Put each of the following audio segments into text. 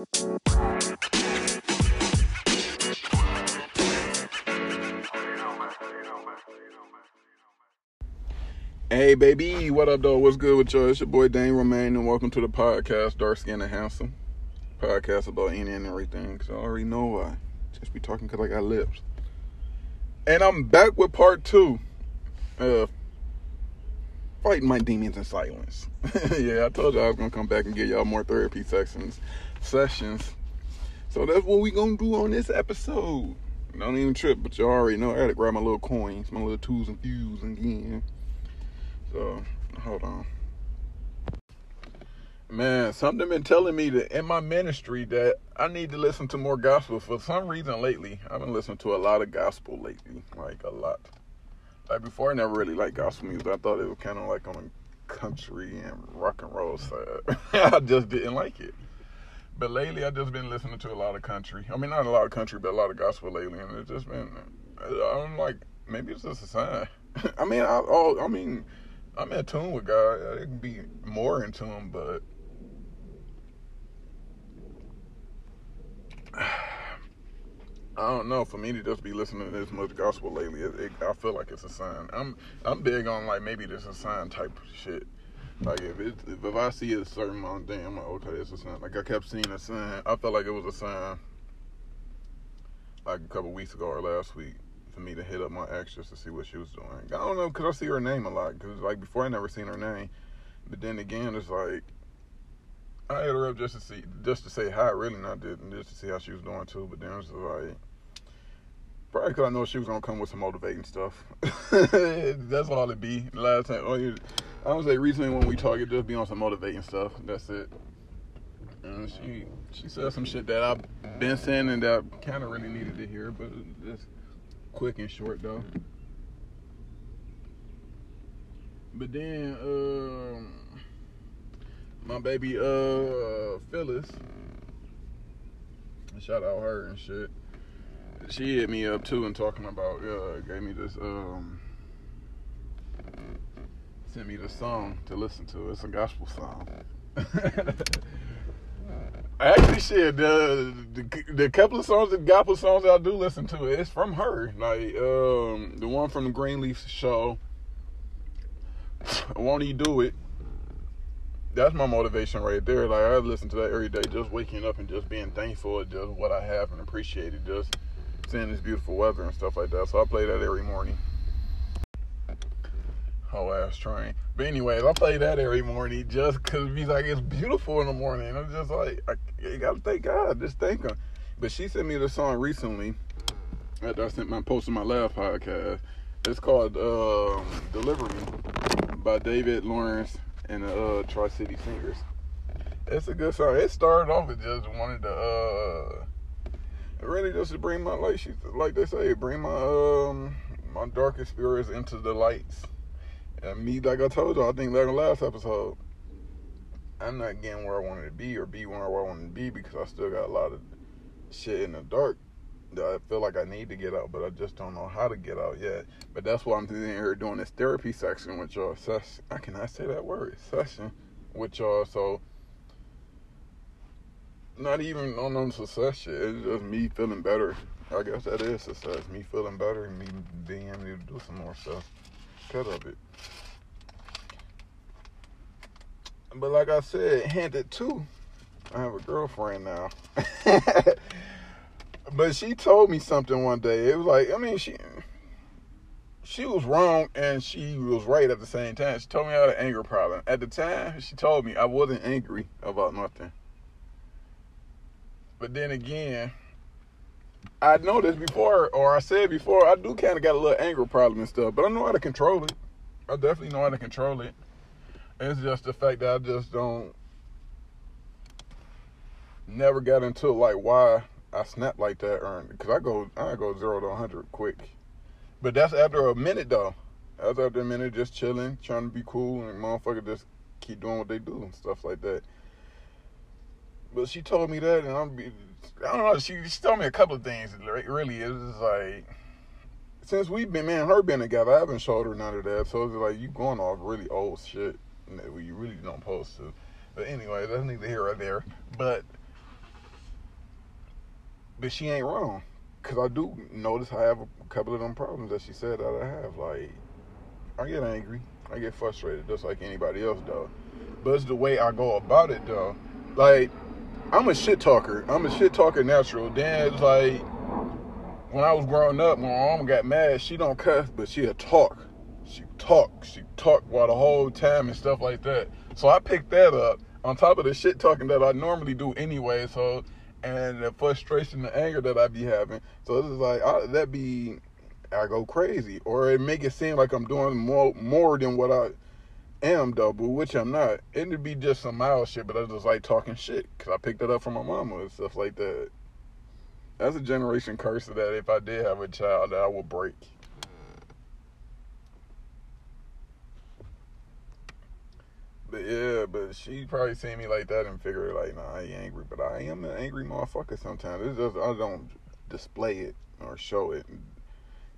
Hey baby, what up though? What's good with y'all? It's your boy Dame Romaine and welcome to the podcast Dark Skin and Handsome. Podcast about any and everything. Cause I already know why. Just be talking cause I got lips. And I'm back with part two. Uh fighting my demons in silence. yeah, I told y'all I was gonna come back and get y'all more therapy sessions sessions. So that's what we gonna do on this episode. Don't even trip, but you already know I had to grab my little coins, my little tools and fews again. So hold on. Man, something been telling me that in my ministry that I need to listen to more gospel. For some reason lately, I've been listening to a lot of gospel lately. Like a lot. Like before I never really liked gospel music. I thought it was kinda like on a country and rock and roll side. I just didn't like it. But lately I've just been listening to a lot of country. I mean not a lot of country, but a lot of gospel lately and it's just been uh, I'm like maybe it's just a sign. I mean I I mean I'm in tune with God. I can be more in tune, but I don't know. For me to just be listening to this much gospel lately, it, it, I feel like it's a sign. I'm I'm big on like maybe this a sign type shit. Like if it if, I see a certain amount, damn, I'm like oh, okay, it's a sign. Like I kept seeing a sign. I felt like it was a sign. Like a couple weeks ago or last week for me to hit up my ex just to see what she was doing. I don't know, cause I see her name a lot. Cause like before I never seen her name, but then again it's like I hit her up just to see, just to say hi. Really, not did, just to see how she was doing too. But then it was like probably cause I know she was gonna come with some motivating stuff. That's all it be. Last time, oh, I would say recently when we talk, it just be on some motivating stuff. That's it. And she she said some shit that I've been saying and that I kind of really needed to hear, but just quick and short though. But then, um, my baby, uh, Phyllis, shout out her and shit. She hit me up too and talking about, uh, gave me this, um, sent me the song to listen to. It's a gospel song. I actually, shit, the, the the couple of songs, the gospel songs that I do listen to, it's from her. Like um, the one from the Greenleaf show, "Won't He Do It?" That's my motivation right there. Like I listen to that every day, just waking up and just being thankful just what I have and appreciate it, just seeing this beautiful weather and stuff like that. So I play that every morning. Whole ass train. But anyways, I play that every morning just because he's like it's beautiful in the morning. I'm just like, I, you gotta thank God, just thank Him. But she sent me the song recently after I sent my post on my last podcast. It's called um, "Deliver Me" by David Lawrence and the uh, Tri City Singers. It's a good song. It started off with just wanted to uh, really just to bring my like she like they say, bring my um my darkest spirits into the lights. And me, like I told you, I think like the last episode, I'm not getting where I wanted to be or be where I wanted to be because I still got a lot of shit in the dark that I feel like I need to get out, but I just don't know how to get out yet. But that's why I'm sitting here doing this therapy section with y'all. Session. I cannot say that word. Session with y'all. So not even on no success shit. It's just me feeling better. I guess that is success. Me feeling better and me being able to do some more stuff. Cut of it. But like I said, handed too. I have a girlfriend now. but she told me something one day. It was like, I mean, she she was wrong and she was right at the same time. She told me I had an anger problem. At the time, she told me I wasn't angry about nothing. But then again, I know this before, or I said before, I do kind of got a little anger problem and stuff, but I know how to control it. I definitely know how to control it. It's just the fact that I just don't never got into like why I snap like that or because I go I go zero to hundred quick. But that's after a minute though. That's after a minute just chilling, trying to be cool and motherfucker just keep doing what they do and stuff like that. But she told me that and I'm I don't know, she, she told me a couple of things. Really, it was like since we've been man, her been together, I haven't showed her none of that. So it's like you going off really old shit that we really don't post to. But anyway, that's neither here or there. But but she ain't wrong. Cause I do notice I have a couple of them problems that she said that I have. Like, I get angry, I get frustrated, just like anybody else does. But it's the way I go about it, though. Like, I'm a shit talker. I'm a shit talker natural. Then like when I was growing up, my mom got mad. She don't cuss, but she'll talk. She talk. She talk while the whole time and stuff like that. So I picked that up on top of the shit talking that I normally do anyway. So and the frustration, the anger that I be having. So it's like I, that be I go crazy, or it make it seem like I'm doing more more than what I am double, which I'm not. It'd be just some mild shit, but I just like talking shit because I picked it up from my mama and stuff like that. That's a generation curse that if I did have a child, that I would break. But yeah, but she probably seen me like that and figured like, nah, I ain't angry. But I am an angry motherfucker sometimes. It's just I don't display it or show it.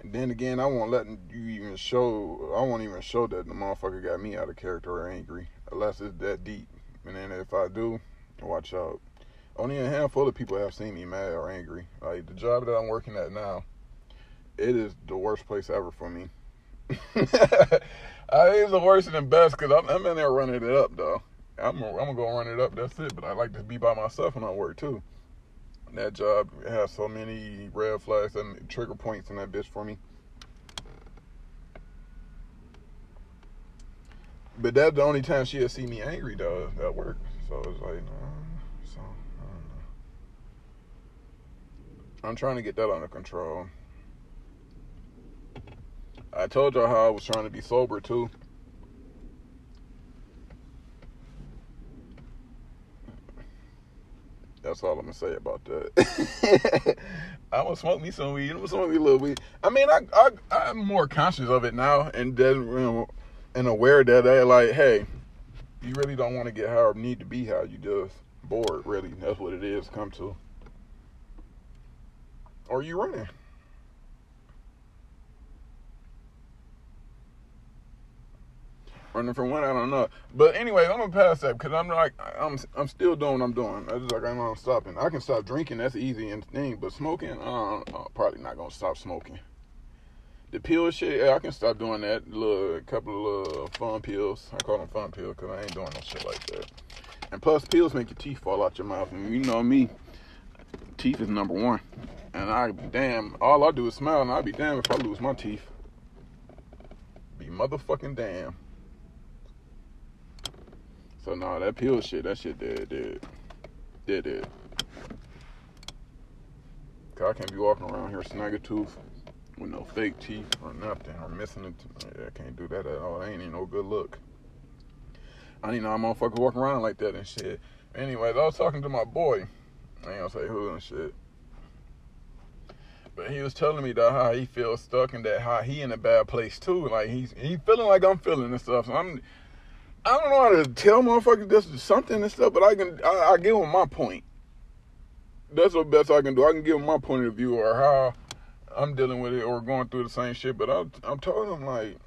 And then again, I won't let you even show. I won't even show that the motherfucker got me out of character or angry, unless it's that deep. And then if I do, watch out. Only a handful of people have seen me mad or angry. Like the job that I'm working at now, it is the worst place ever for me. I think it's the worst and the best because I'm, I'm in there running it up though. I'm I'm gonna go run it up. That's it. But I like to be by myself when I work too. That job has so many red flags and trigger points in that bitch for me. But that's the only time she'll see me angry though at work. So it's like, no. So I don't know. I'm trying to get that under control. I told y'all how I was trying to be sober too. That's all I'm gonna say about that. I'm gonna smoke me some weed. I'm gonna smoke me a little weed. I mean, I, I I'm more conscious of it now, and then and aware that I like, hey, you really don't want to get or need to be high. You just bored, really. That's what it is. Come to. Or you running. Running from one. I don't know. But anyway, I'm gonna pass that because I'm like I'm I'm still doing what I'm doing. I just like I'm not stopping. I can stop drinking. That's easy and thing. But smoking, uh, I'm probably not gonna stop smoking. The pill shit, I can stop doing that. Little couple of little fun pills. I call them fun pills because I ain't doing no shit like that. And plus, pills make your teeth fall out your mouth. And you know me, teeth is number one. And I damn, all I do is smile, and I'd be damn if I lose my teeth. Be motherfucking damn. So no, that pill shit, that shit dead, dead, dead, dead. I can't be walking around here snag a tooth with no fake teeth or nothing or missing it. Yeah, I can't do that at all. That ain't even no good look. I need no motherfucker walking around like that and shit. Anyways, I was talking to my boy. I ain't gonna say who and shit. But he was telling me that how he feels stuck and that how he in a bad place too. Like he's he feeling like I'm feeling and stuff. So I'm I don't know how to tell motherfuckers this is something and stuff, but I can I, I give them my point. That's the best I can do. I can give them my point of view or how I'm dealing with it or going through the same shit. But I, I'm telling them like,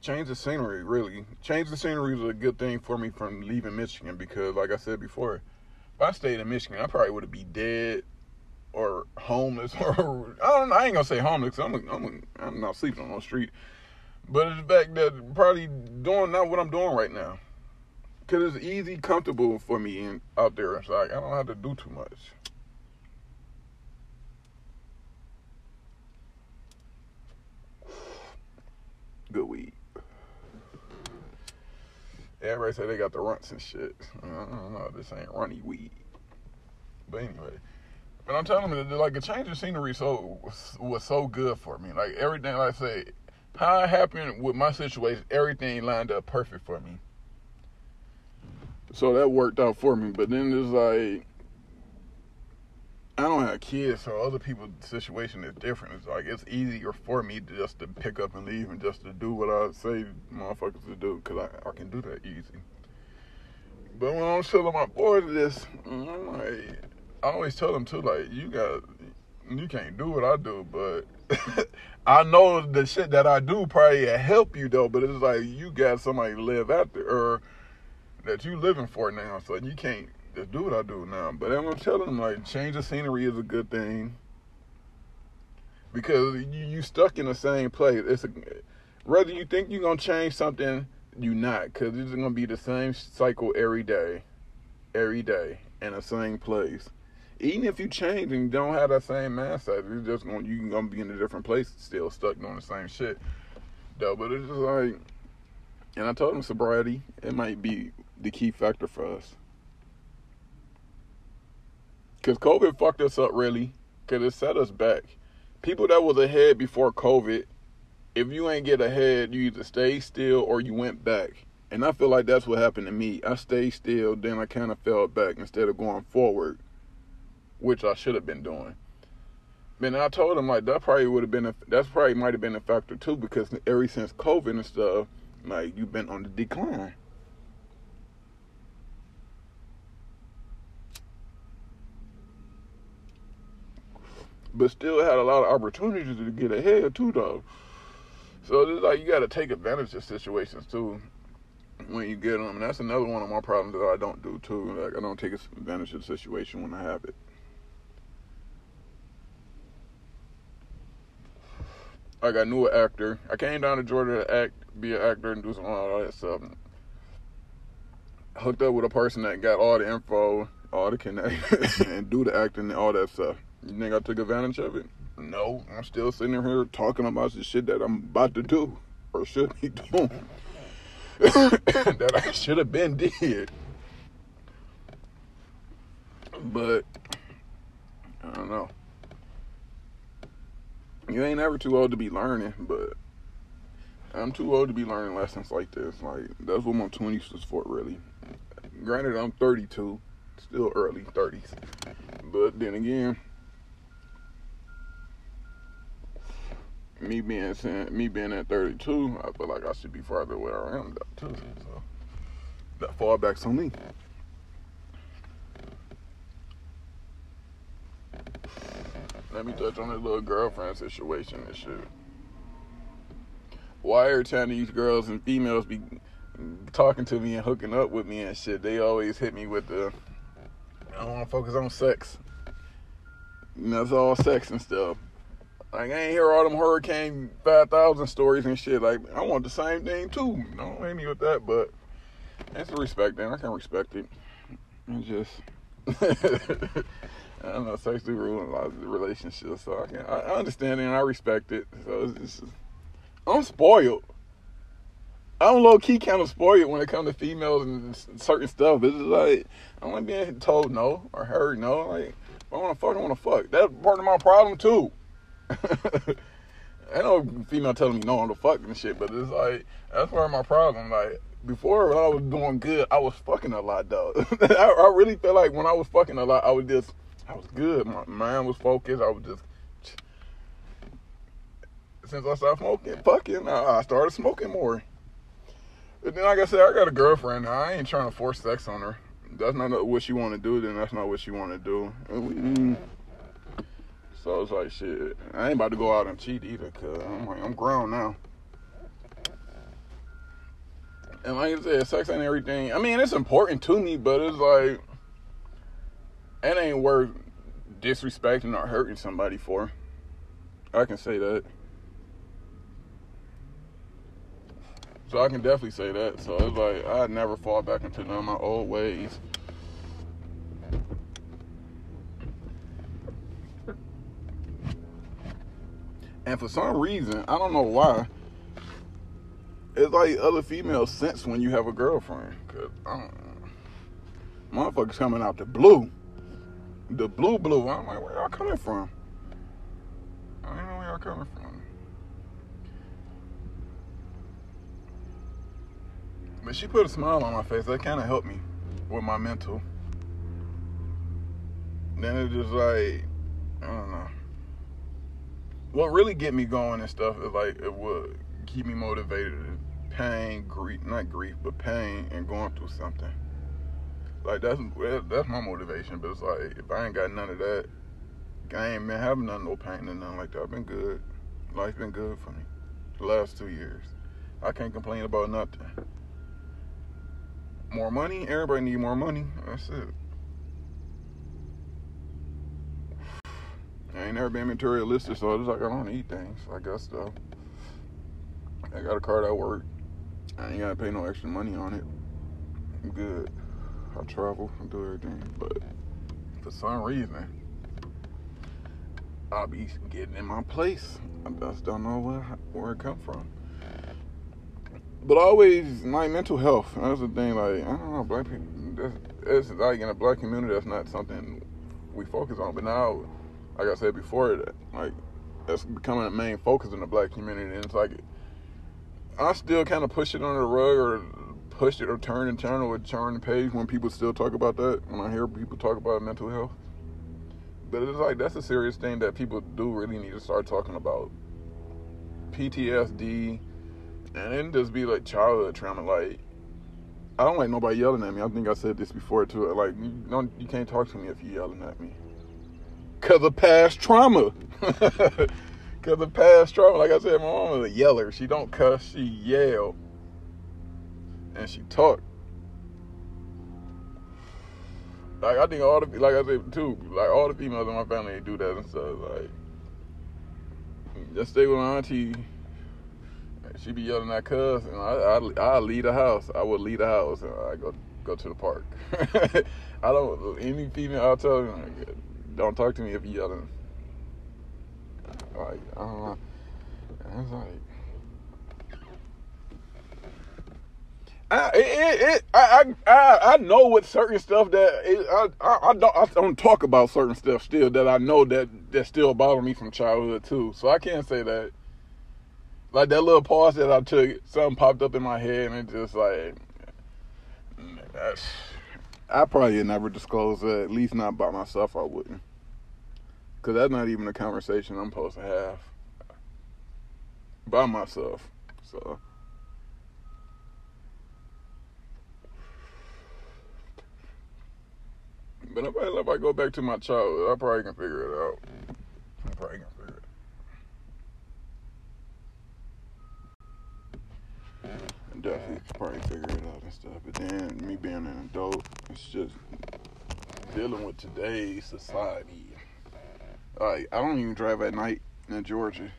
change the scenery. Really, change the scenery is a good thing for me from leaving Michigan because, like I said before, if I stayed in Michigan, I probably would have be dead or homeless or I don't. I ain't gonna say homeless. I'm a, I'm a, I'm not sleeping on the street. But it's the fact that probably doing not what I'm doing right now. Cause it's easy, comfortable for me in, out there. It's like I don't have to do too much. Good weed. Everybody say they got the Runtz and shit. I don't know. This ain't runny weed. But anyway, but I'm telling you, like a change of scenery so was so good for me. Like everything, like I say, how it happened with my situation, everything lined up perfect for me. So that worked out for me. But then it's like I don't have kids, so other people's situation is different. It's like it's easier for me to just to pick up and leave and just to do what I say motherfuckers to do because I, I can do that easy. But when I'm telling my boys this, I'm like, I always tell them too, like, you got, you can't do what I do, but I know the shit that I do probably help you though, but it's like you got somebody to live after or that you living for now, so you can't just do what I do now. But I'm telling them like change of scenery is a good thing because you you stuck in the same place. It's a, whether you think you're gonna change something, you not because it's gonna be the same cycle every day, every day in the same place. Even if you change and don't have that same mindset, it's just gonna you gonna be in a different place, still stuck doing the same shit. Though, but it's just like, and I told him sobriety, it might be the key factor for us. Cause COVID fucked us up really, cause it set us back. People that was ahead before COVID, if you ain't get ahead, you either stay still or you went back. And I feel like that's what happened to me. I stayed still, then I kind of fell back instead of going forward, which I should have been doing. Man, I told him like that probably would have been a that's probably might have been a factor too because ever since COVID and stuff, like you've been on the decline. But still had a lot of opportunities to get ahead too though. So it's like you got to take advantage of situations too when you get them. And that's another one of my problems that I don't do too. Like I don't take advantage of the situation when I have it. Like I knew an actor. I came down to Georgia to act, be an actor, and do some all that stuff. Hooked up with a person that got all the info, all the connect, and do the acting and all that stuff. You think I took advantage of it? No, I'm still sitting here talking about the shit that I'm about to do or should be doing that I should have been did. But I don't know. You ain't ever too old to be learning, but I'm too old to be learning lessons like this. Like that's what my 20s was for, really. Granted, I'm 32, still early 30s, but then again, me being me being at 32, I feel like I should be farther where I am too. So that fall back's on me. Let me touch on this little girlfriend situation and shit. Why every time these girls and females be talking to me and hooking up with me and shit, they always hit me with the I don't want to focus on sex. And that's all sex and stuff. Like I ain't hear all them Hurricane Five Thousand stories and shit. Like I want the same thing too. Don't hate me with that, but it's a respect thing. I can respect it. It's just I don't know, sex do ruin a lot of relationships, so I can I understand it and I respect it. So just I'm spoiled. I'm low key kind of spoiled when it comes to females and certain stuff. It's just like I'm like being told no or heard no. Like I want to fuck, I want to fuck. That's part of my problem too. I know female telling me no on the fuck and shit, but it's like that's part of my problem. Like before when I was doing good, I was fucking a lot though. I, I, really felt like when I was fucking a lot, I was just I was good. My mind was focused. I was just since I started smoking, fucking, I started smoking more. But then, like I said, I got a girlfriend. I ain't trying to force sex on her. That's not what she want to do. Then that's not what she want to do. We, so it's like shit. I ain't about to go out and cheat either, cause I'm like I'm grown now. And like I said, sex ain't everything. I mean, it's important to me, but it's like it ain't worth disrespecting or hurting somebody for. I can say that. So I can definitely say that. So it's like I'd never fall back into none of my old ways. And for some reason, I don't know why, it's like other females sense when you have a girlfriend. Cause I don't know. Motherfuckers coming out the blue. The blue blue. I'm like, where y'all coming from? I don't know where y'all coming from. But she put a smile on my face. That kind of helped me with my mental. Then it just like, I don't know what really get me going and stuff is like it would keep me motivated. Pain, grief, not grief, but pain and going through something. Like that's that's my motivation. But it's like if I ain't got none of that, I ain't been having none no pain and nothing like that. I've been good. Life been good for me. The last two years, I can't complain about nothing. More money. Everybody need more money. That's it. I ain't never been materialistic, so it's like I don't need things. I got stuff. I got a car that work. I ain't gotta pay no extra money on it. I'm good. I travel and do everything, but for some reason, I'll be getting in my place. I just don't know where where it come from. But always my mental health. That's the thing. Like I don't know, black people. That's, it's like in a black community. That's not something we focus on. But now, like I said before, that like that's becoming a main focus in the black community. And it's like I still kind of push it under the rug or push it or turn and turn or turn the page when people still talk about that. When I hear people talk about mental health. But it's like that's a serious thing that people do really need to start talking about. PTSD, and it just be like childhood trauma. Like I don't like nobody yelling at me. I think I said this before too. Like you don't, you can't talk to me if you yelling at me, cause of past trauma. cause of past trauma. Like I said, my mom was a yeller. She don't cuss. She yell, and she talked. Like I think all the like I said too, like all the females in my family they do that and stuff. Like just stay with my auntie. She be yelling at cuz, and I I I leave the house. I would leave the house and I go go to the park. I don't any female I'll tell you don't talk to me if you yelling. Like I don't know. It's like I, it, it, I, I, I know with certain stuff that it, I, I, I, don't, I don't talk about certain stuff still that I know that that still bother me from childhood too. So I can't say that. Like that little pause that I took, something popped up in my head, and it just like, I probably never disclose that. At least not by myself. I wouldn't, because that's not even a conversation I'm supposed to have by myself. So. But if I, if I go back to my childhood, I probably can figure it out. I probably can figure it out. I definitely could probably figure it out and stuff. But then me being an adult, it's just dealing with today's society. Like I don't even drive at night in Georgia.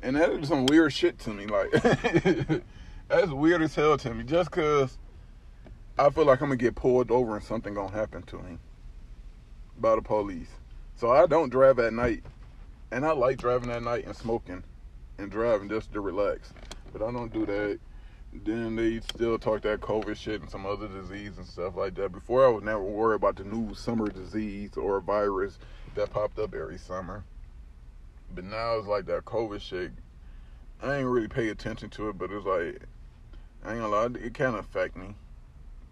And that is some weird shit to me. Like that's weird as hell to me. Just cause I feel like I'm gonna get pulled over and something gonna happen to me by the police. So I don't drive at night, and I like driving at night and smoking and driving just to relax. But I don't do that. Then they still talk that COVID shit and some other disease and stuff like that. Before I would never worry about the new summer disease or virus that popped up every summer. But now it's like that COVID shit. I ain't really pay attention to it, but it's like I ain't gonna lie, it kind of affect me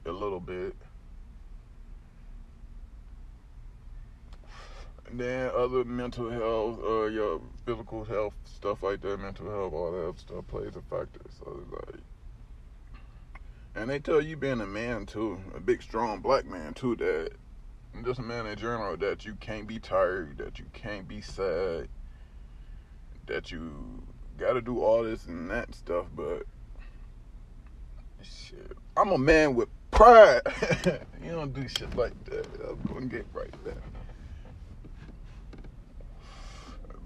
a little bit. And then other mental health, uh, your physical health, stuff like that, mental health, all that stuff plays a factor. So like, and they tell you being a man too, a big strong black man too, that just a man in general, that you can't be tired, that you can't be sad, that you got to do all this and that stuff, but shit, I'm a man with pride. you don't do shit like that. I'm gonna get right there.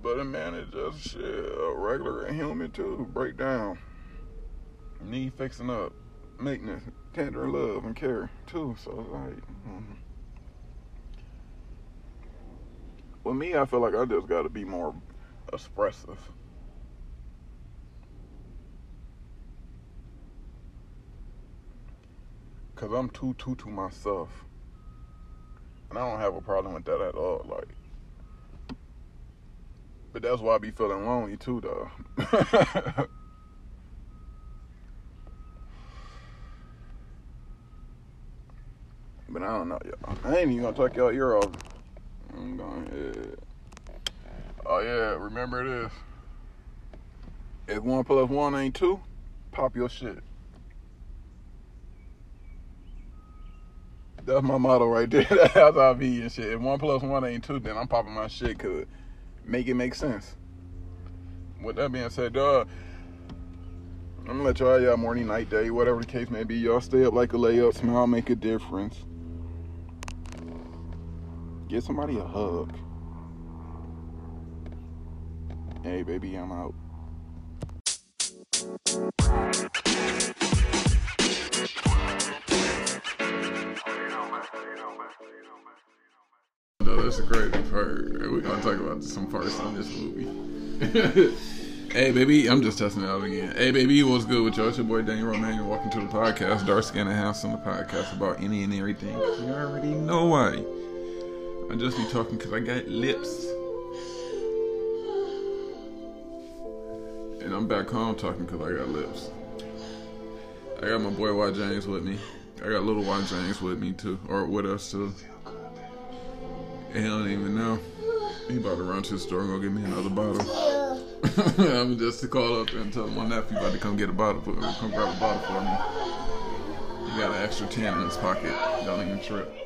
But a man is just shit, a regular human too. Break down. Need fixing up. Maintenance, tender love and care too. So like mm-hmm. with me I feel like I just gotta be more expressive. Cause I'm too too to myself. And I don't have a problem with that at all. Like But that's why I be feeling lonely too though. but I don't know, y'all. I ain't even gonna talk y'all ear off. I'm going ahead. Oh yeah, remember this. If one plus one ain't two, pop your shit. That's my motto right there. That's how I be and shit. If one plus one ain't two, then I'm popping my shit cause make it make sense. With that being said, uh, dog, I'm gonna let y'all y'all morning, night, day, whatever the case may be. Y'all stay up like a layup, smile, make a difference. Get somebody a hug. Hey, baby, I'm out. No, that's a great part. We're gonna talk about some parts in this movie. hey, baby, I'm just testing it out again. Hey, baby, what's good with y'all? It's your boy Dame Romaine. Welcome to the podcast, Dark Skin and Handsome the podcast about any and everything. You already know why. I just be talking because I got lips. And I'm back home talking because I got lips. I got my boy Y James with me. I got little Y James with me too, or with us too. He don't even know. He about to run to the store and go get me another bottle. I'm just to call up and tell my nephew about to come get a bottle for me. Come grab a bottle for me. He got an extra 10 in his pocket. Don't even trip.